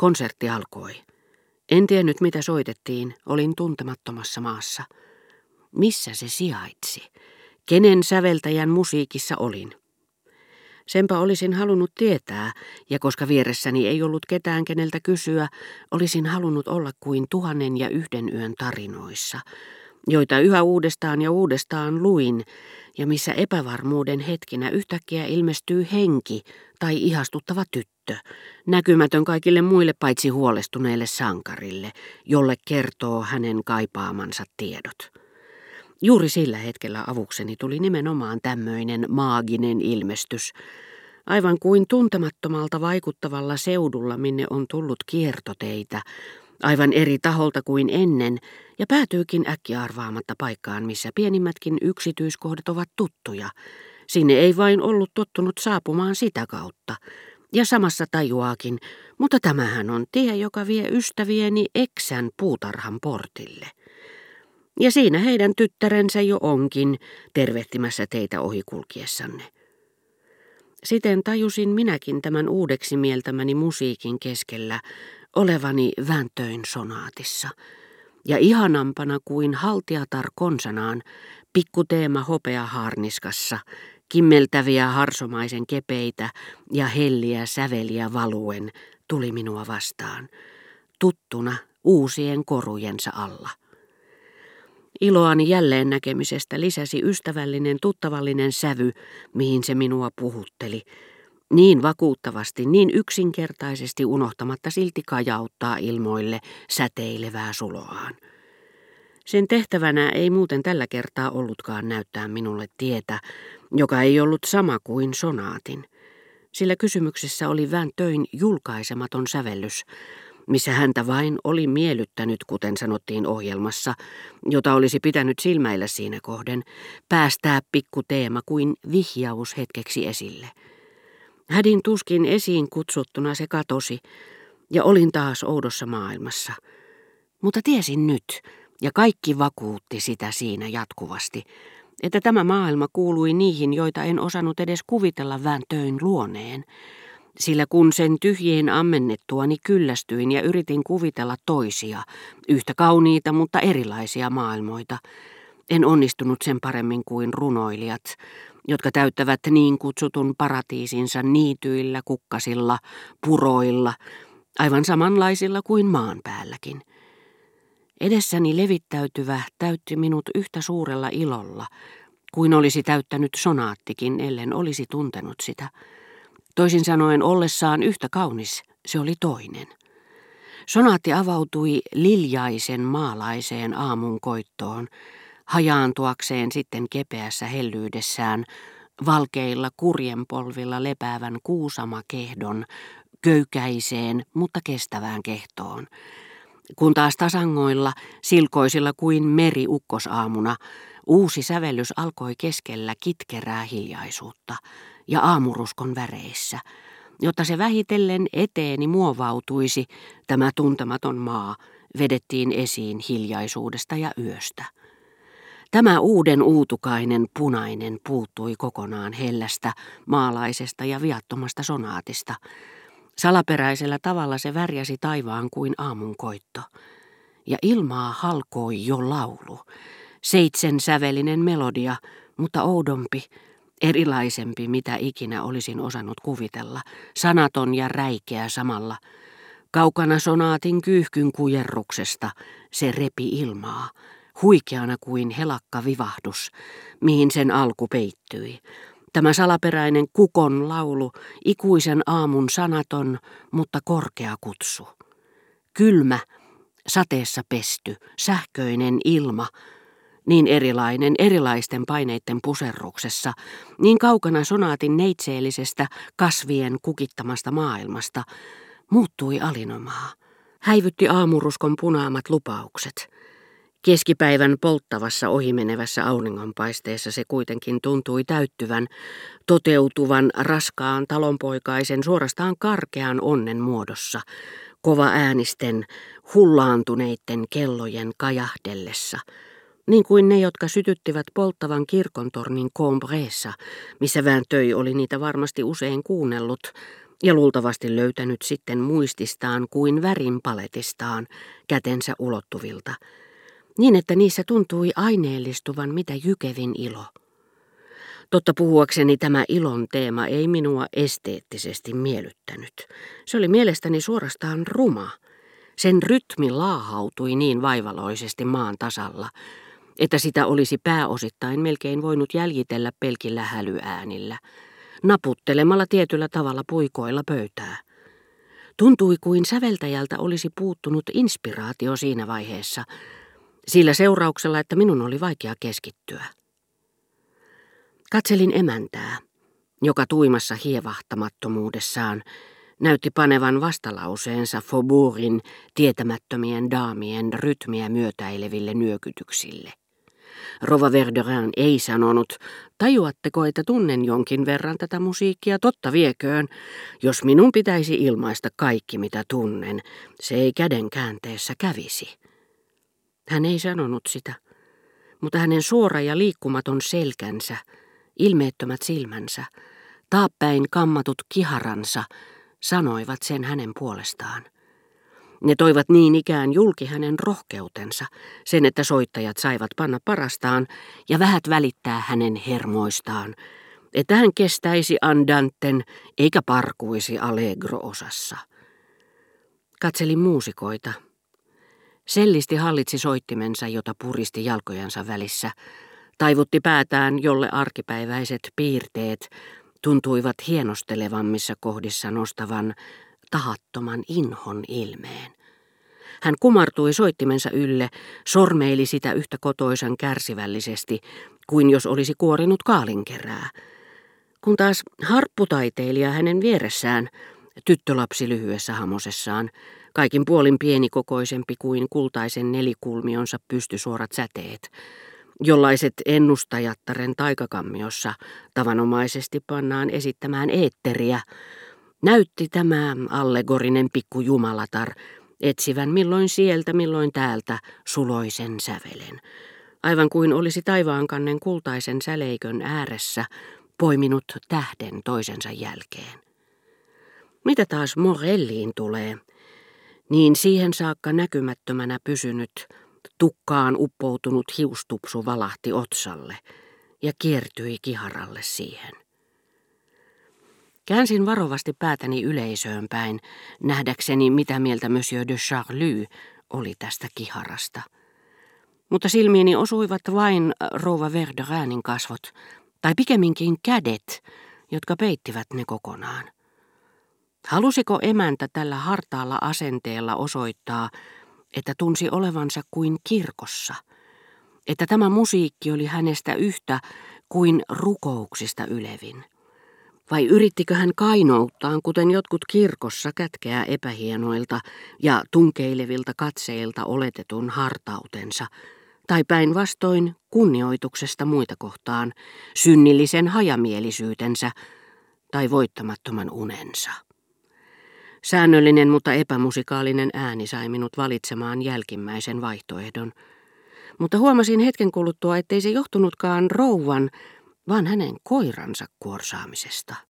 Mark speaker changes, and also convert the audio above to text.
Speaker 1: Konsertti alkoi. En tiennyt mitä soitettiin, olin tuntemattomassa maassa. Missä se sijaitsi? Kenen säveltäjän musiikissa olin? Senpä olisin halunnut tietää, ja koska vieressäni ei ollut ketään keneltä kysyä, olisin halunnut olla kuin tuhannen ja yhden yön tarinoissa, joita yhä uudestaan ja uudestaan luin, ja missä epävarmuuden hetkinä yhtäkkiä ilmestyy henki tai ihastuttava tyttö, näkymätön kaikille muille paitsi huolestuneelle sankarille, jolle kertoo hänen kaipaamansa tiedot. Juuri sillä hetkellä avukseni tuli nimenomaan tämmöinen maaginen ilmestys, aivan kuin tuntemattomalta vaikuttavalla seudulla, minne on tullut kiertoteitä, aivan eri taholta kuin ennen, ja päätyykin äkkiä arvaamatta paikkaan, missä pienimmätkin yksityiskohdat ovat tuttuja. Sinne ei vain ollut tottunut saapumaan sitä kautta. Ja samassa tajuaakin, mutta tämähän on tie, joka vie ystävieni Eksän puutarhan portille. Ja siinä heidän tyttärensä jo onkin tervehtimässä teitä ohikulkiessanne. Siten tajusin minäkin tämän uudeksi mieltämäni musiikin keskellä olevani vääntöin sonaatissa. Ja ihanampana kuin haltiatar konsanaan, pikkuteema hopea harniskassa, kimmeltäviä harsomaisen kepeitä ja helliä säveliä valuen tuli minua vastaan, tuttuna uusien korujensa alla. Iloani jälleen näkemisestä lisäsi ystävällinen tuttavallinen sävy, mihin se minua puhutteli. Niin vakuuttavasti, niin yksinkertaisesti unohtamatta silti kajauttaa ilmoille säteilevää suloaan. Sen tehtävänä ei muuten tällä kertaa ollutkaan näyttää minulle tietä, joka ei ollut sama kuin sonaatin. Sillä kysymyksessä oli vähän töin julkaisematon sävellys, missä häntä vain oli miellyttänyt, kuten sanottiin ohjelmassa, jota olisi pitänyt silmäillä siinä kohden, päästää pikku teema kuin vihjaus hetkeksi esille. Hädin tuskin esiin kutsuttuna se katosi, ja olin taas oudossa maailmassa. Mutta tiesin nyt, ja kaikki vakuutti sitä siinä jatkuvasti, että tämä maailma kuului niihin, joita en osannut edes kuvitella vääntöin luoneen, sillä kun sen tyhjiin ammennettuani kyllästyin ja yritin kuvitella toisia, yhtä kauniita mutta erilaisia maailmoita, en onnistunut sen paremmin kuin runoilijat, jotka täyttävät niin kutsutun paratiisinsa niityillä, kukkasilla, puroilla, aivan samanlaisilla kuin maan päälläkin. Edessäni levittäytyvä täytti minut yhtä suurella ilolla, kuin olisi täyttänyt sonaattikin, ellen olisi tuntenut sitä. Toisin sanoen ollessaan yhtä kaunis, se oli toinen. Sonaatti avautui liljaisen maalaiseen aamun koittoon, hajaantuakseen sitten kepeässä hellyydessään valkeilla kurjenpolvilla lepäävän kuusamakehdon köykäiseen, mutta kestävään kehtoon. Kun taas tasangoilla, silkoisilla kuin meri ukkosaamuna, uusi sävellys alkoi keskellä kitkerää hiljaisuutta ja aamuruskon väreissä, jotta se vähitellen eteeni muovautuisi, tämä tuntematon maa vedettiin esiin hiljaisuudesta ja yöstä. Tämä uuden uutukainen punainen puuttui kokonaan hellästä, maalaisesta ja viattomasta sonaatista. Salaperäisellä tavalla se värjäsi taivaan kuin aamunkoitto. Ja ilmaa halkoi jo laulu. Seitsen sävelinen melodia, mutta oudompi, erilaisempi mitä ikinä olisin osannut kuvitella, sanaton ja räikeä samalla. Kaukana sonaatin kyyhkyn kujerruksesta se repi ilmaa, huikeana kuin helakka vivahdus, mihin sen alku peittyi. Tämä salaperäinen kukon laulu, ikuisen aamun sanaton, mutta korkea kutsu. Kylmä, sateessa pesty, sähköinen ilma, niin erilainen erilaisten paineiden puserruksessa, niin kaukana sonaatin neitseellisestä kasvien kukittamasta maailmasta, muuttui alinomaa. Häivytti aamuruskon punaamat lupaukset. Keskipäivän polttavassa ohimenevässä auringonpaisteessa se kuitenkin tuntui täyttyvän, toteutuvan raskaan talonpoikaisen suorastaan karkean onnen muodossa, kova äänisten, hullaantuneitten kellojen kajahdellessa – niin kuin ne, jotka sytyttivät polttavan kirkontornin Combreessa, missä vääntöi oli niitä varmasti usein kuunnellut, ja luultavasti löytänyt sitten muististaan kuin värin paletistaan kätensä ulottuvilta, niin että niissä tuntui aineellistuvan mitä jykevin ilo. Totta puhuakseni tämä ilon teema ei minua esteettisesti miellyttänyt. Se oli mielestäni suorastaan ruma. Sen rytmi laahautui niin vaivaloisesti maan tasalla, että sitä olisi pääosittain melkein voinut jäljitellä pelkillä hälyäänillä, naputtelemalla tietyllä tavalla puikoilla pöytää. Tuntui kuin säveltäjältä olisi puuttunut inspiraatio siinä vaiheessa, sillä seurauksella, että minun oli vaikea keskittyä. Katselin emäntää, joka tuimassa hievahtamattomuudessaan näytti panevan vastalauseensa Faubourgin tietämättömien daamien rytmiä myötäileville nyökytyksille. Rova Verderin ei sanonut, tajuatteko, että tunnen jonkin verran tätä musiikkia, totta vieköön. Jos minun pitäisi ilmaista kaikki, mitä tunnen, se ei käden käänteessä kävisi. Hän ei sanonut sitä, mutta hänen suora ja liikkumaton selkänsä, ilmeettömät silmänsä, taappäin kammatut kiharansa, sanoivat sen hänen puolestaan. Ne toivat niin ikään julki hänen rohkeutensa, sen että soittajat saivat panna parastaan ja vähät välittää hänen hermoistaan, että hän kestäisi andanten eikä parkuisi allegro-osassa. Katselin muusikoita. Sellisti hallitsi soittimensa, jota puristi jalkojensa välissä, taivutti päätään, jolle arkipäiväiset piirteet tuntuivat hienostelevammissa kohdissa nostavan tahattoman inhon ilmeen. Hän kumartui soittimensa ylle, sormeili sitä yhtä kotoisan kärsivällisesti kuin jos olisi kuorinut kaalinkerää. Kun taas harpputaiteilija hänen vieressään, tyttölapsi lyhyessä hamosessaan, kaikin puolin pienikokoisempi kuin kultaisen nelikulmionsa pystysuorat säteet, jollaiset ennustajattaren taikakammiossa tavanomaisesti pannaan esittämään eetteriä, näytti tämä allegorinen pikku jumalatar etsivän milloin sieltä, milloin täältä suloisen sävelen. Aivan kuin olisi taivaankannen kultaisen säleikön ääressä poiminut tähden toisensa jälkeen. Mitä taas Morelliin tulee, niin siihen saakka näkymättömänä pysynyt, tukkaan uppoutunut hiustupsu valahti otsalle ja kiertyi kiharalle siihen. Käänsin varovasti päätäni yleisöön päin, nähdäkseni mitä mieltä Monsieur de Charlie oli tästä kiharasta. Mutta silmiini osuivat vain rouva Verderäänin kasvot, tai pikemminkin kädet, jotka peittivät ne kokonaan. Halusiko emäntä tällä hartaalla asenteella osoittaa, että tunsi olevansa kuin kirkossa, että tämä musiikki oli hänestä yhtä kuin rukouksista ylevin? Vai yrittikö hän kainouttaan, kuten jotkut kirkossa kätkeä epähienoilta ja tunkeilevilta katseilta oletetun hartautensa, tai päinvastoin kunnioituksesta muita kohtaan, synnillisen hajamielisyytensä tai voittamattoman unensa? Säännöllinen, mutta epämusikaalinen ääni sai minut valitsemaan jälkimmäisen vaihtoehdon. Mutta huomasin hetken kuluttua, ettei se johtunutkaan rouvan, vaan hänen koiransa kuorsaamisesta.